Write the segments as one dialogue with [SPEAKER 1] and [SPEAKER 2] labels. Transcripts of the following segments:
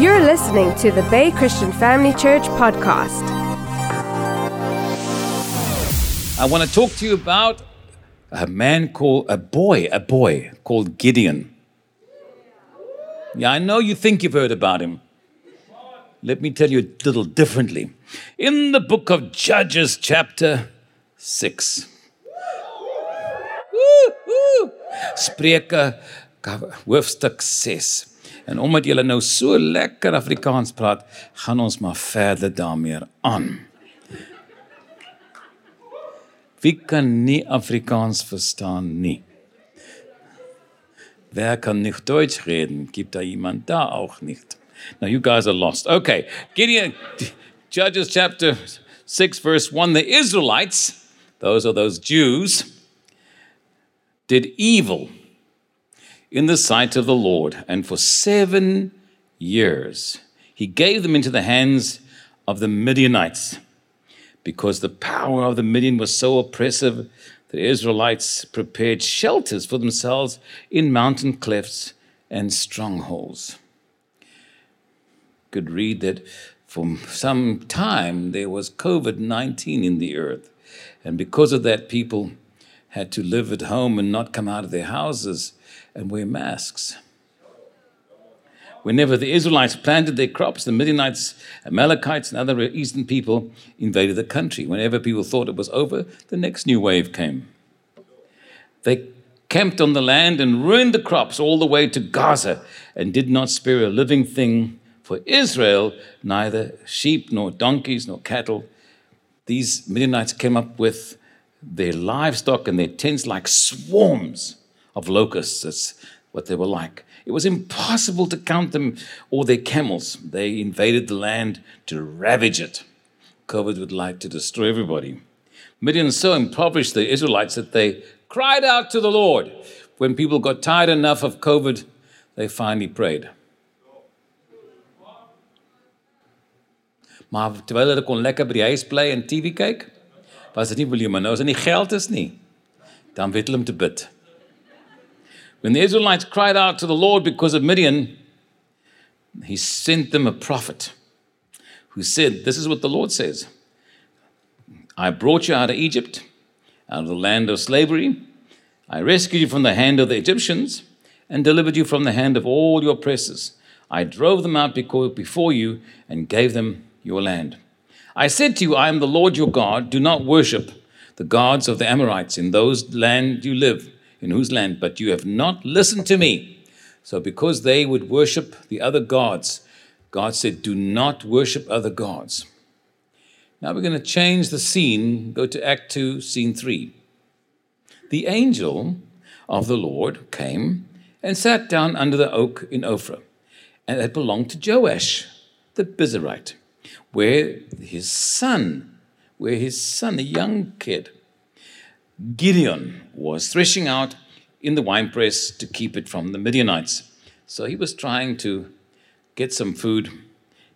[SPEAKER 1] You're listening to the Bay Christian Family Church podcast.
[SPEAKER 2] I want to talk to you about a man called, a boy, a boy called Gideon. Yeah, I know you think you've heard about him. Let me tell you a little differently. In the book of Judges, chapter 6. Woo, woo. Spreuke hoofstuk 6. En omdat julle nou so lekker Afrikaans praat, gaan ons maar verder daarmee aan. Wie kan nie Afrikaans verstaan nie? Wer kann nicht Deutsch reden? Gibt da jemand da auch nicht? Now you guys are lost. Okay, Gideon, Judges chapter 6, verse 1. The Israelites, those are those Jews, did evil in the sight of the Lord, and for seven years he gave them into the hands of the Midianites, because the power of the Midian was so oppressive. The Israelites prepared shelters for themselves in mountain clefts and strongholds. Could read that for some time there was COVID 19 in the earth. And because of that, people had to live at home and not come out of their houses and wear masks. Whenever the Israelites planted their crops, the Midianites, Amalekites, and other eastern people invaded the country. Whenever people thought it was over, the next new wave came. They camped on the land and ruined the crops all the way to Gaza and did not spare a living thing for Israel, neither sheep nor donkeys nor cattle. These Midianites came up with their livestock and their tents like swarms of locusts. That's what they were like. It was impossible to count them or their camels. They invaded the land to ravage it. COVID would like to destroy everybody. Midian so impoverished the Israelites that they cried out to the Lord. When people got tired enough of COVID, they finally prayed. Maar terwyl hulle kon lekker by die huis en TV kyk, was dit nie volume nou as dit geld is nie. Dan weet om te. When the Israelites cried out to the Lord because of Midian, he sent them a prophet who said, This is what the Lord says I brought you out of Egypt, out of the land of slavery. I rescued you from the hand of the Egyptians and delivered you from the hand of all your oppressors. I drove them out before you and gave them your land. I said to you, I am the Lord your God. Do not worship the gods of the Amorites in those land you live in whose land, but you have not listened to me. So, because they would worship the other gods, God said, Do not worship other gods. Now we're going to change the scene, go to Act 2, scene 3. The angel of the Lord came and sat down under the oak in Ophrah, and it belonged to Joash the Abiezrite, where his son, where his son, a young kid, Gideon was threshing out in the winepress to keep it from the Midianites. So he was trying to get some food,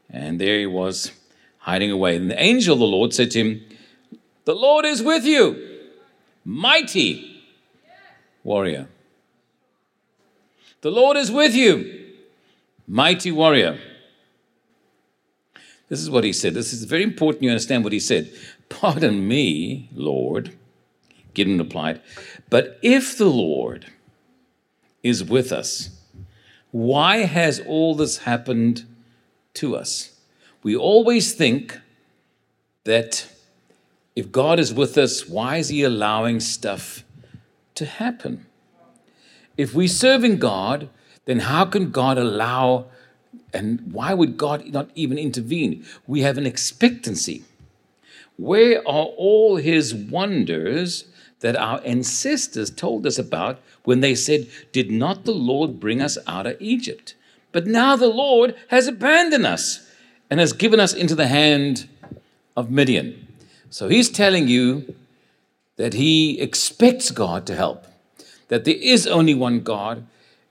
[SPEAKER 2] and there he was hiding away. And the angel of the Lord said to him, The Lord is with you, mighty warrior. The Lord is with you, mighty warrior. This is what he said. This is very important you understand what he said. Pardon me, Lord Gideon replied, But if the Lord is with us, why has all this happened to us? We always think that if God is with us, why is He allowing stuff to happen? If we're serving God, then how can God allow and why would God not even intervene? We have an expectancy. Where are all His wonders that our ancestors told us about when they said, Did not the Lord bring us out of Egypt? But now the Lord has abandoned us and has given us into the hand of Midian. So he's telling you that he expects God to help, that there is only one God,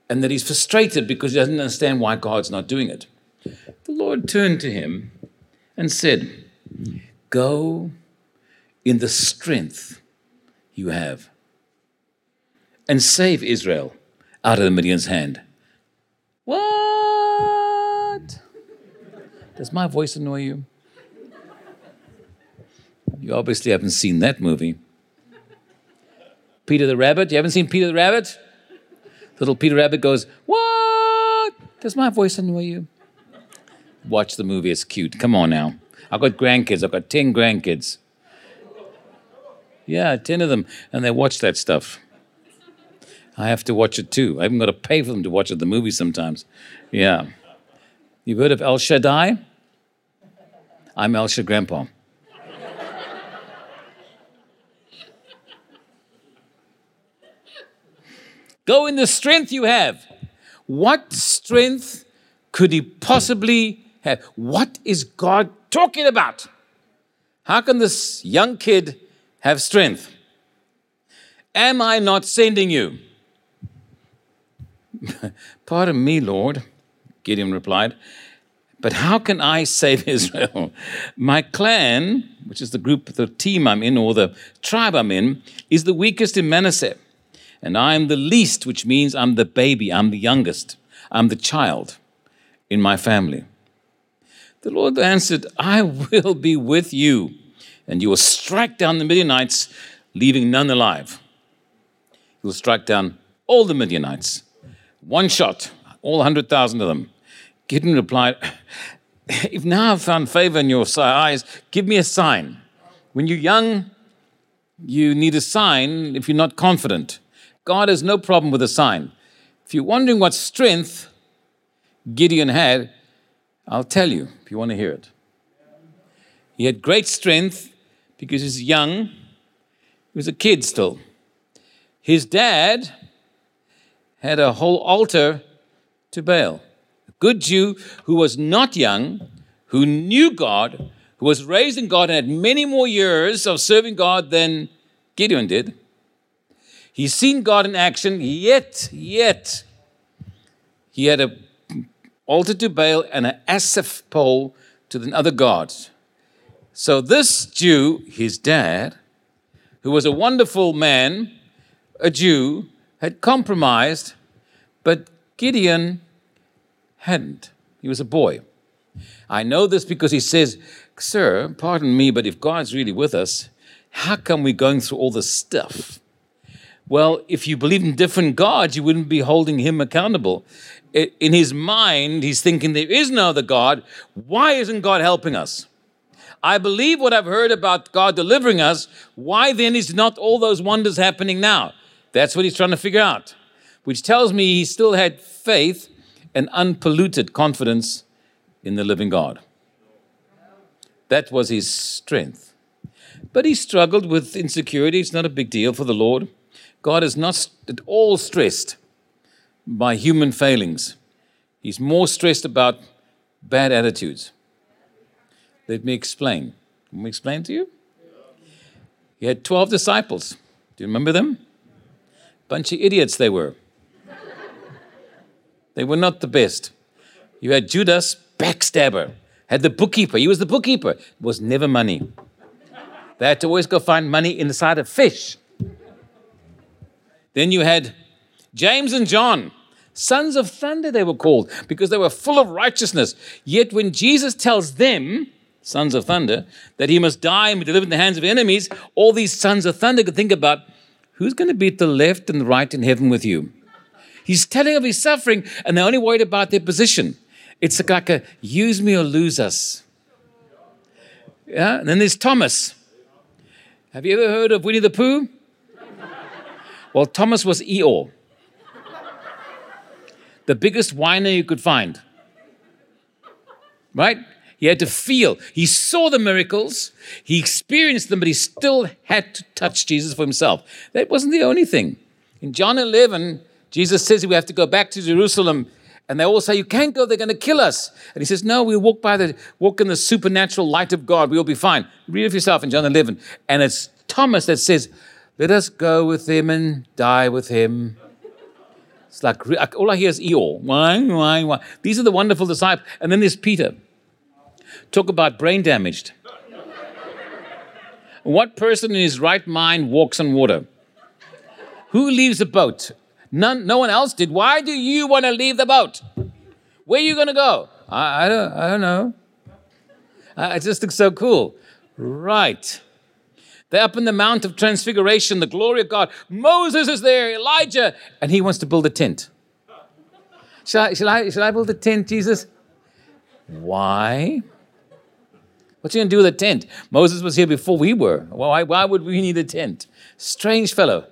[SPEAKER 2] and that he's frustrated because he doesn't understand why God's not doing it. The Lord turned to him and said, Go in the strength you have. And save Israel out of the Midian's hand. What? Does my voice annoy you? You obviously haven't seen that movie. Peter the Rabbit. You haven't seen Peter the Rabbit? Little Peter Rabbit goes, What? Does my voice annoy you? Watch the movie, it's cute. Come on now. I've got grandkids, I've got 10 grandkids. Yeah, 10 of them, and they watch that stuff. I have to watch it too. I even got to pay for them to watch it, the movie sometimes. Yeah. You've heard of El Shaddai? I'm El Shaddai Grandpa. Go in the strength you have. What strength could he possibly have? What is God talking about? How can this young kid have strength? Am I not sending you? Pardon me, Lord, Gideon replied, but how can I save Israel? My clan, which is the group, the team I'm in, or the tribe I'm in, is the weakest in Manasseh. And I'm the least, which means I'm the baby, I'm the youngest, I'm the child in my family. The Lord answered, I will be with you, and you will strike down the Midianites, leaving none alive. You will strike down all the Midianites. One shot, all 100,000 of them. Gideon replied, If now I've found favor in your eyes, give me a sign. When you're young, you need a sign if you're not confident. God has no problem with a sign. If you're wondering what strength Gideon had, I'll tell you if you want to hear it. He had great strength because he's young, he was a kid still. His dad had a whole altar to Baal. A good Jew who was not young, who knew God, who was raised in God and had many more years of serving God than Gideon did. He's seen God in action, yet, yet, he had a altar to Baal and an Asherah pole to the other gods. So this Jew, his dad, who was a wonderful man, a Jew, had compromised, but Gideon hadn't. He was a boy. I know this because he says, Sir, pardon me, but if God's really with us, how come we're going through all this stuff? Well, if you believe in different gods, you wouldn't be holding him accountable. In his mind, he's thinking there is no other God. Why isn't God helping us? I believe what I've heard about God delivering us. Why then is not all those wonders happening now? That's what he's trying to figure out, which tells me he still had faith and unpolluted confidence in the living God. That was his strength. But he struggled with insecurity. It's not a big deal for the Lord. God is not at all stressed by human failings. He's more stressed about bad attitudes. Let me explain. Can we explain to you? He had 12 disciples. Do you remember them? Bunch of idiots they were. they were not the best. You had Judas, backstabber, had the bookkeeper. He was the bookkeeper. It was never money. They had to always go find money inside of fish. Then you had James and John, sons of thunder, they were called, because they were full of righteousness. Yet when Jesus tells them, sons of thunder, that he must die and be delivered in the hands of enemies, all these sons of thunder could think about who's going to be at the left and the right in heaven with you? He's telling of his suffering, and they're only worried about their position. It's like a use me or lose us. Yeah? And then there's Thomas. Have you ever heard of Winnie the Pooh? Well, Thomas was Eeyore, the biggest whiner you could find. Right? He had to feel. He saw the miracles, he experienced them, but he still had to touch Jesus for himself. That wasn't the only thing. In John 11, Jesus says we have to go back to Jerusalem. And they all say, You can't go, they're going to kill us. And he says, No, we'll walk by the walk in the supernatural light of God. We'll be fine. Read it for yourself in John 11. And it's Thomas that says, let us go with him and die with him. It's like all I hear is Eeyore. Why, why, why? These are the wonderful disciples. And then there's Peter. Talk about brain damaged. what person in his right mind walks on water? Who leaves the boat? None, no one else did. Why do you want to leave the boat? Where are you going to go? I, I, don't, I don't know. Uh, it just looks so cool. Right. They're up in the Mount of Transfiguration, the glory of God. Moses is there, Elijah, and he wants to build a tent. Shall I, shall I, shall I build a tent, Jesus? Why? What's he going to do with a tent? Moses was here before we were. Why, why would we need a tent? Strange fellow.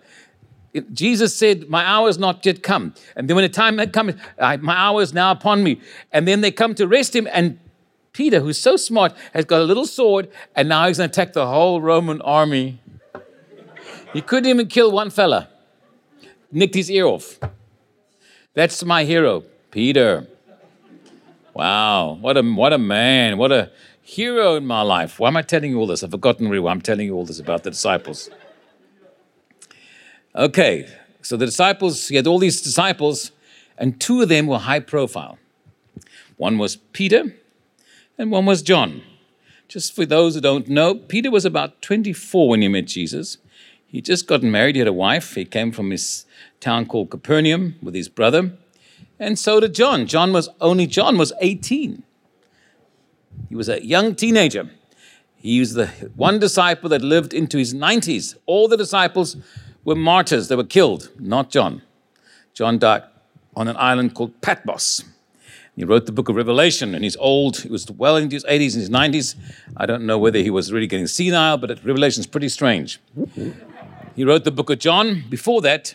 [SPEAKER 2] It, Jesus said, My hour is not yet come. And then when the time had come, I, my hour is now upon me. And then they come to arrest him, and Peter, who's so smart, has got a little sword, and now he's going to attack the whole Roman army. He couldn't even kill one fella, nicked his ear off. That's my hero, Peter. Wow, what a, what a man, what a hero in my life. Why am I telling you all this? I've forgotten really why I'm telling you all this about the disciples. Okay, so the disciples, he had all these disciples, and two of them were high profile. One was Peter, and one was John. Just for those who don't know, Peter was about 24 when he met Jesus. He just gotten married, he had a wife. He came from his town called Capernaum with his brother. And so did John. John was only John was 18. He was a young teenager. He was the one disciple that lived into his 90s. All the disciples were martyrs, they were killed, not John. John died on an island called Patmos. He wrote the book of Revelation, and he's old. He was well into his 80s and his 90s. I don't know whether he was really getting senile, but Revelation is pretty strange. He wrote the book of John. Before that,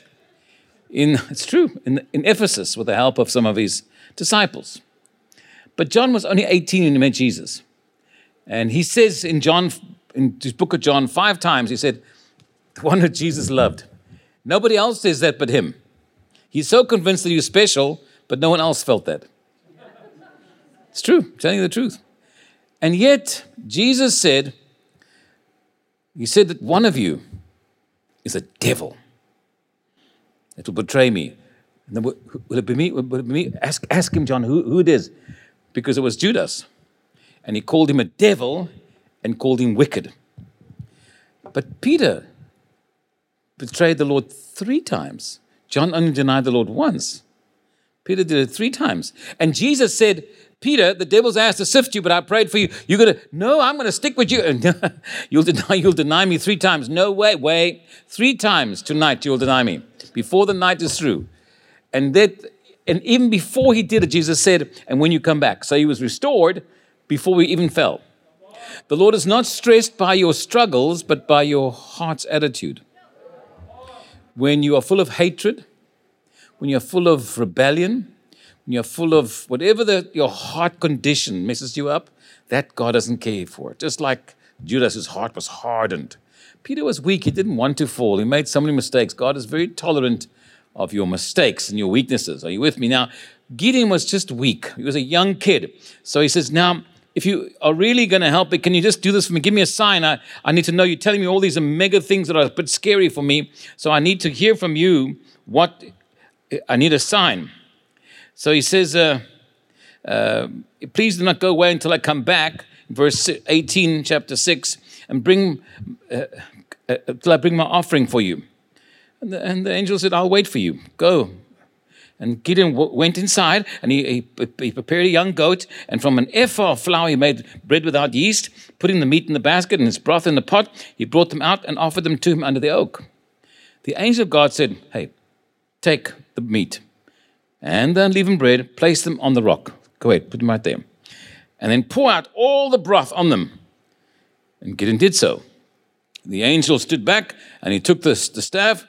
[SPEAKER 2] in it's true, in, in Ephesus with the help of some of his disciples. But John was only 18 when he met Jesus. And he says in John, in his book of John, five times, he said, the one that Jesus loved. Nobody else says that but him. He's so convinced that was special, but no one else felt that. It's true, I'm telling you the truth. And yet, Jesus said, He said that one of you is a devil that will betray me. And then, will it be me? Will it be me? Ask, ask him, John, who, who it is. Because it was Judas. And he called him a devil and called him wicked. But Peter betrayed the Lord three times. John only denied the Lord once. Peter did it three times. And Jesus said, Peter, the devil's asked to sift you, but I prayed for you. You're gonna, no, I'm gonna stick with you. you'll deny, you'll deny me three times. No way, wait. Three times tonight you'll deny me before the night is through. And that, and even before he did it, Jesus said, and when you come back. So he was restored before we even fell. The Lord is not stressed by your struggles, but by your heart's attitude. When you are full of hatred, when you're full of rebellion, when you're full of whatever the, your heart condition messes you up, that God doesn't care for. Just like Judas's heart was hardened. Peter was weak. He didn't want to fall. He made so many mistakes. God is very tolerant of your mistakes and your weaknesses. Are you with me? Now, Gideon was just weak. He was a young kid. So he says, Now, if you are really going to help me, can you just do this for me? Give me a sign. I, I need to know. You're telling me all these mega things that are a bit scary for me. So I need to hear from you what I need a sign. So he says, uh, uh, Please do not go away until I come back, verse 18, chapter 6, and bring, uh, uh, till I bring my offering for you. And the, and the, angel said, I'll wait for you. Go. And Gideon w- went inside and he, he, he, prepared a young goat. And from an ephah of flour, he made bread without yeast, putting the meat in the basket and his broth in the pot. He brought them out and offered them to him under the oak. The angel of God said, Hey, take the meat and the unleavened bread, place them on the rock. Go ahead, put them right there. And then pour out all the broth on them. And Gideon did so. The angel stood back and he took the, the staff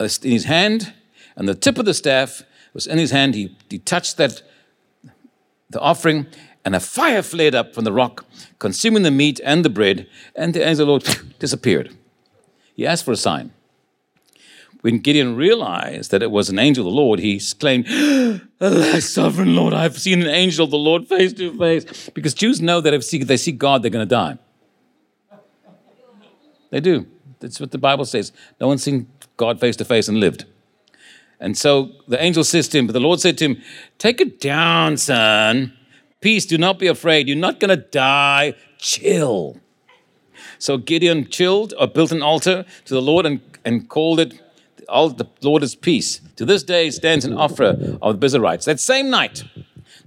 [SPEAKER 2] in his hand, and the tip of the staff was in his hand. He, he touched that, the offering, and a fire flared up from the rock, consuming the meat and the bread, and the angel of the Lord disappeared. He asked for a sign. When Gideon realized that it was an angel of the Lord, he exclaimed, Alas, sovereign Lord, I've seen an angel of the Lord face to face. Because Jews know that if they see God, they're going to die. They do. That's what the Bible says. No one's seen God face to face and lived. And so the angel says to him, but the Lord said to him, Take it down, son. Peace, do not be afraid. You're not going to die. Chill. So Gideon chilled or built an altar to the Lord and, and called it the Lord is peace. To this day stands an Ophrah of the Abiezrites. That same night,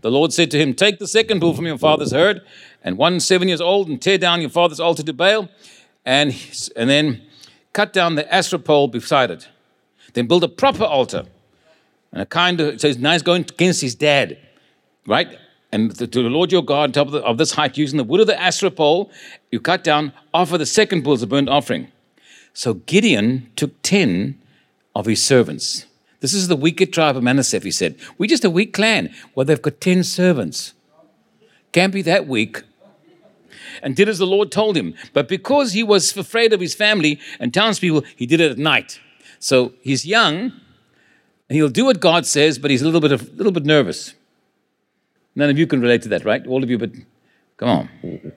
[SPEAKER 2] The Lord said to him, Take the second bull from your father's herd, and one seven years old, and tear down your father's altar to Baal, and, and then cut down the Asherah pole beside it. Then build a proper altar. And a kind of, so now he's going against his dad, right? And to the Lord your God, on top of, the, of this height, using the wood of the Asherah pole, you cut down, offer the second bull as a burnt offering. So Gideon took 10 of his servants. This is the wicked tribe of Manasseh, he said. We're just a weak clan. Well, they've got 10 servants. Can't be that weak. And did as the Lord told him. But because he was afraid of his family and townspeople, he did it at night. So he's young, and he'll do what God says, but he's a little bit, of, little bit nervous. None of you can relate to that, right? All of you, but come on.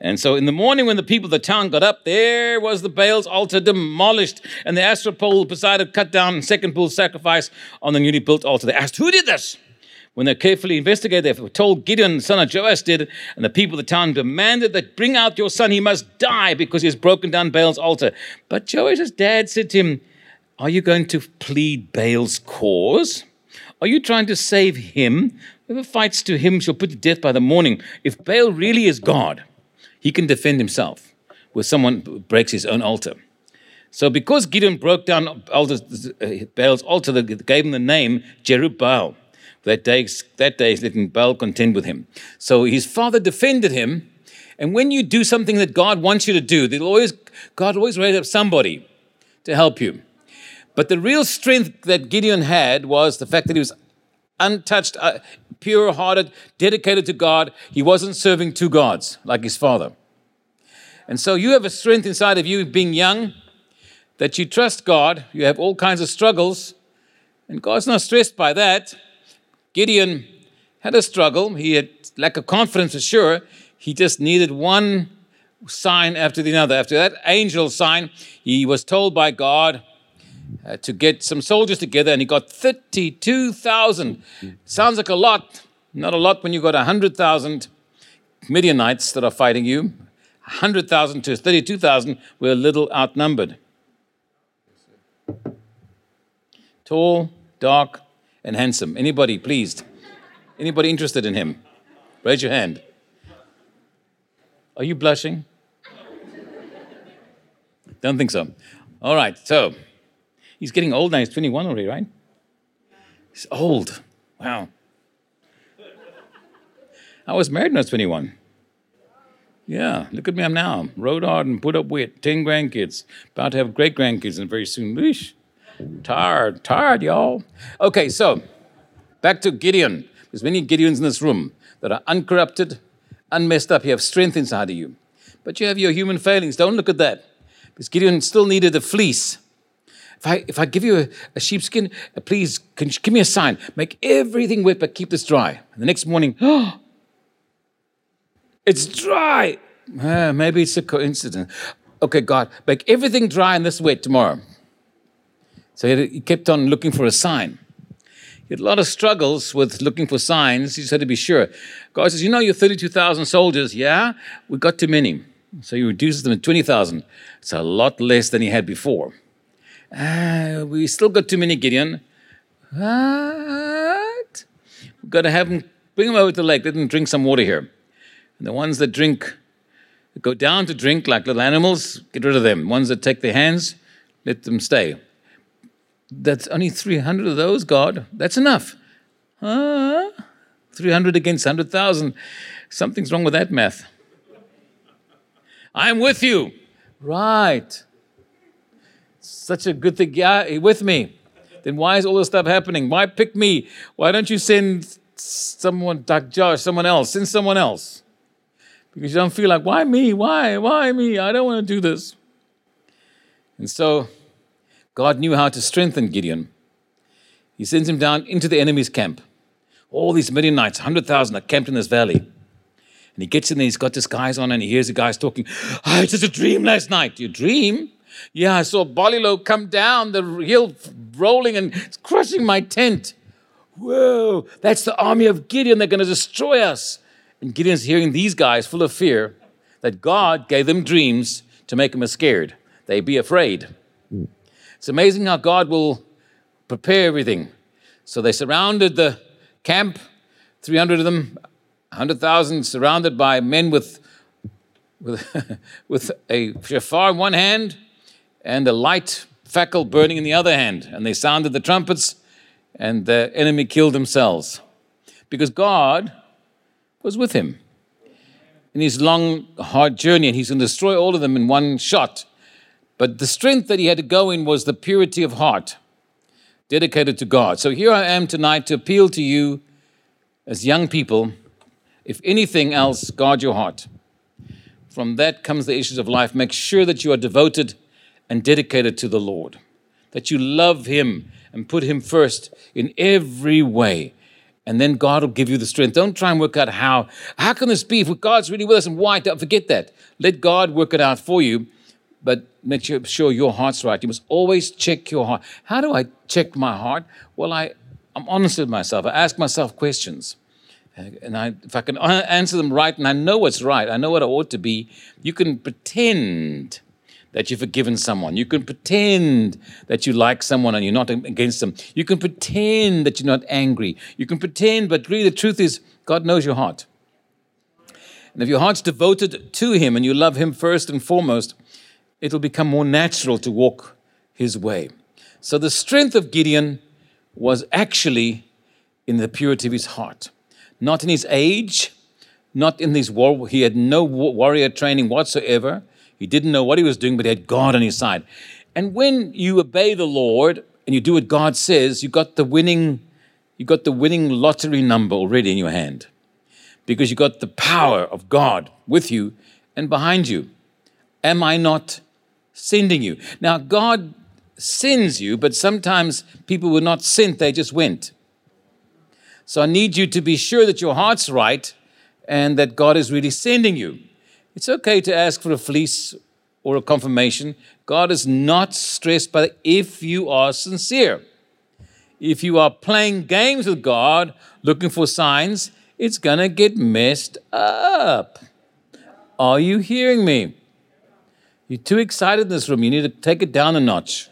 [SPEAKER 2] And so in the morning, when the people of the town got up, there was the Baal's altar demolished, and the Asherah pole beside it cut down, second bull sacrifice on the newly built altar. They asked, Who did this? When they carefully investigated, they were told Gideon, son of Joash, did, and the people of the town demanded that bring out your son, he must die because he has broken down Baal's altar. But Joash's dad said to him, Are you going to plead Baal's cause? Are you trying to save him? Whoever fights to him shall put to death by the morning. If Baal really is God, he can defend himself where someone breaks his own altar. So, because Gideon broke down altars, uh, Baal's altar, they gave him the name Jerubbaal. That day, that day, he's letting Baal contend with him. So, his father defended him. And when you do something that God wants you to do, always, God always raise up somebody to help you. But the real strength that Gideon had was the fact that he was untouched, uh, pure hearted, dedicated to God. He wasn't serving two gods like his father. And so you have a strength inside of you, being young, that you trust God. You have all kinds of struggles, and God's not stressed by that. Gideon had a struggle. He had lack of confidence for sure. He just needed one sign after the other. After that angel sign, he was told by God, uh, to get some soldiers together, and he got 32,000. Sounds like a lot. Not a lot when you got 100,000 Midianites that are fighting you. 100,000 to 32,000 were a little outnumbered. Tall, dark, and handsome. Anybody pleased? Anybody interested in him? Raise your hand. Are you blushing? Don't think so. All right, so He's getting old now. He's 21 already, right? He's old. Wow. I was married when I was 21. Yeah, look at me, I'm now. Rode hard and put up with 10 grandkids. About to have great grandkids and very soon. Eesh. Tired, tired, y'all. Okay, so back to Gideon. There's many Gideons in this room that are uncorrupted, unmessed up. You have strength inside of you. But you have your human failings. Don't look at that. Because Gideon still needed a fleece if I, if I give you a, a sheepskin, uh, please can give me a sign. Make everything wet, but keep this dry. And the next morning, oh, it's dry. Uh, maybe it's a coincidence. Okay, God, make everything dry and this wet tomorrow. So he kept on looking for a sign. He had a lot of struggles with looking for signs. He just had to be sure. God says, You know, you're 32,000 soldiers. Yeah, we got too many. So he reduces them to 20,000. It's a lot less than he had before. Uh, we still got too many Gideon. What? We've got to have them, bring them over to the lake, let them drink some water here. And the ones that drink, go down to drink like little animals, get rid of them. Ones that take their hands, let them stay. That's only 300 of those, God. That's enough. Huh? 300 against 100,000. Something's wrong with that math. I'm with you. Right such a good thing. Yeah, with me. Then why is all this stuff happening? Why pick me? Why don't you send someone, Dr. Josh, someone else? Send someone else. Because you don't feel like, why me? Why? Why me? I don't want to do this. And so God knew how to strengthen Gideon. He sends him down into the enemy's camp. All these Midianites, 100,000, are camped in this valley. And he gets in there, he's got disguise on, and he hears the guys talking. Ah, oh, it's just a dream last night. Your dream? Yeah, I saw Bolilo come down the hill rolling and crushing my tent. Whoa, that's the army of Gideon. They're going to destroy us. And Gideon's hearing these guys full of fear that God gave them dreams to make them scared. They be afraid. It's amazing how God will prepare everything. So they surrounded the camp, 300 of them, 100,000 surrounded by men with, with, with a shofar in one hand and a light fackel burning in the other hand. And they sounded the trumpets, and the enemy killed themselves because God was with him in his long, hard journey, and he's going to destroy all of them in one shot. But the strength that he had to go in was the purity of heart, dedicated to God. So here I am tonight to appeal to you as young people. If anything else, guard your heart. From that comes the issues of life. Make sure that you are devoted and dedicated to the Lord, that you love Him and put Him first in every way. And then God will give you the strength. Don't try and work out how. How can this be if God's really with us and why? Don't forget that. Let God work it out for you, but make sure your heart's right. You must always check your heart. How do I check my heart? Well, I, I'm honest with myself. I ask myself questions. And I, if I can answer them right and I know what's right, I know what I ought to be, you can pretend that you've forgiven someone. You can pretend that you like someone and you're not against them. You can pretend that you're not angry. You can pretend, but really the truth is, God knows your heart. And if your heart's devoted to Him and you love Him first and foremost, it'll become more natural to walk His way. So the strength of Gideon was actually in the purity of his heart, not in his age, not in his war. He had no warrior training whatsoever. He didn't know what he was doing, but he had God on his side. And when you obey the Lord and you do what God says, you got the winning, you got the winning lottery number already in your hand. Because you got the power of God with you and behind you. Am I not sending you? Now, God sends you, but sometimes people were not sent, they just went. So I need you to be sure that your heart's right and that God is really sending you. It's okay to ask for a fleece or a confirmation. God is not stressed by if you are sincere. If you are playing games with God, looking for signs, it's going to get messed up. Are you hearing me? You're too excited in this room. You need to take it down a notch.